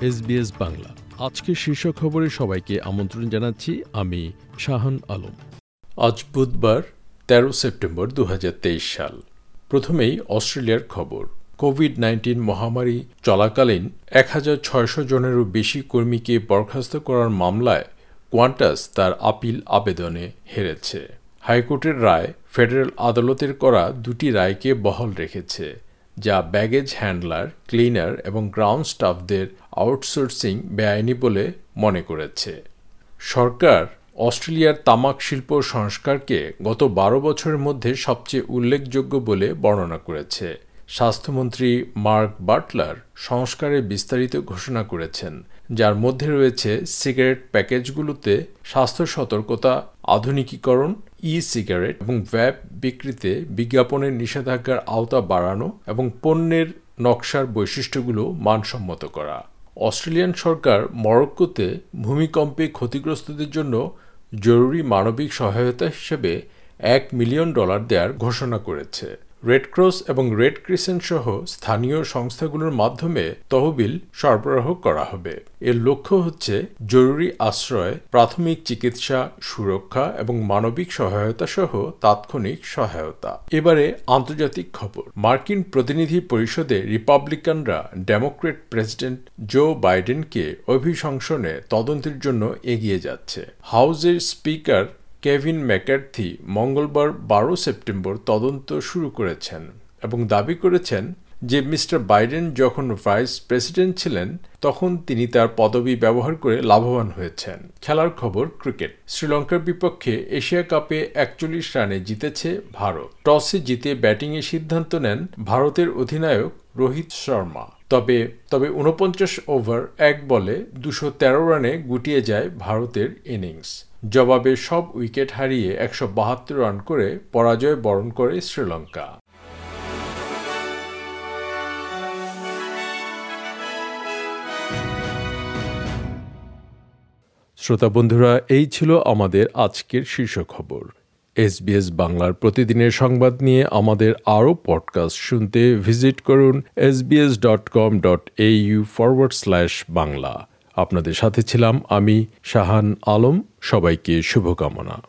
SBS Bangla. আজকের শীর্ষ খবরে সবাইকে আমন্ত্রণ জানাচ্ছি আমি শাহান আলম। আজ বুধবার, তেরো সেপ্টেম্বর দু হাজার তেইশ সাল। প্রথমেই অস্ট্রেলিয়ার খবর। কোভিড নাইন্টিন মহামারী চলাকালীন এক হাজার ছয়শো জনেরও বেশি কর্মীকে বরখাস্ত করার মামলায় কোয়ান্টাস তার আপিল আবেদনে হেরেছে। হাইকোর্টের রায়, ফেডারেল আদালতের করা দুটি রায়কে বহাল রেখেছে। যা ব্যাগেজ হ্যান্ডলার ক্লিনার এবং গ্রাউন্ড স্টাফদের আউটসোর্সিং বেআইনি বলে মনে করেছে। সরকার অস্ট্রেলিয়ার তামাক শিল্প সংস্কারকে গত বারো বছরের মধ্যে সবচেয়ে উল্লেখযোগ্য বলে বর্ণনা করেছে। স্বাস্থ্যমন্ত্রী মার্ক বাটলার সংস্কারে বিস্তারিত ঘোষণা করেছেন, যার মধ্যে রয়েছে সিগারেট প্যাকেজগুলোতে স্বাস্থ্য সতর্কতা, আধুনিকীকরণ ই সিগারেট এবং ভ্যাপ বিক্রিতে বিজ্ঞাপনের নিষেধাজ্ঞার আওতা বাড়ানো এবং পণ্যের নকশার বৈশিষ্ট্যগুলো মানসম্মত করা। অস্ট্রেলিয়ান সরকার মরক্কোতে ভূমিকম্পে ক্ষতিগ্রস্তদের জন্য জরুরি মানবিক সহায়তা হিসেবে এক মিলিয়ন ডলার দেওয়ার ঘোষণা করেছে। রেড ক্রস এবং রেড ক্রিসেন্ট সহ স্থানীয় সংস্থাগুলোর মাধ্যমে তহবিল সরবরাহ করা হবে। এর লক্ষ্য হচ্ছে জরুরি আশ্রয়, প্রাথমিক চিকিৎসা, সুরক্ষা এবং মানবিক সহায়তা সহ তাৎক্ষণিক সহায়তা। এবারে আন্তর্জাতিক খবর। মার্কিন প্রতিনিধি পরিষদে রিপাবলিকানরা ডেমোক্রেট প্রেসিডেন্ট জো বাইডেনকে অভিশংসনে তদন্তের জন্য এগিয়ে যাচ্ছে। হাউজের স্পিকার কেভিন ম্যাকার্থি মঙ্গলবার বারো সেপ্টেম্বর তদন্ত শুরু করেছেন এবং দাবি করেছেন যে মিস্টার বাইডেন যখন ভাইস প্রেসিডেন্ট ছিলেন, তখন তিনি তার পদবি ব্যবহার করে লাভবান হয়েছেন। খেলার খবর, ক্রিকেট। শ্রীলঙ্কার বিপক্ষে এশিয়া কাপে একচল্লিশ রানে জিতেছে ভারত। টসে জিতে ব্যাটিংয়ের সিদ্ধান্ত নেন ভারতের অধিনায়ক রোহিত শর্মা। তবে তবে উনপঞ্চাশ ওভার এক বলে দুশো তেরো রানে গুটিয়ে যায় ভারতের ইনিংস। জবাবে সব উইকেট হারিয়ে একশো বাহাত্তর রান করে পরাজয় বরণ করে শ্রীলঙ্কা। শ্রোতা বন্ধুরা, এই ছিল আমাদের আজকের শীর্ষ খবর এসবিএস বাংলার প্রতিদিনের সংবাদ নিয়ে আমাদের আরও পডকাস্ট শুনতে ভিজিট করুন SBS dot com dot A U forward slash Bangla. আপনাদের সাথে ছিলাম আমি শাহান আলম। সবাইকে শুভকামনা।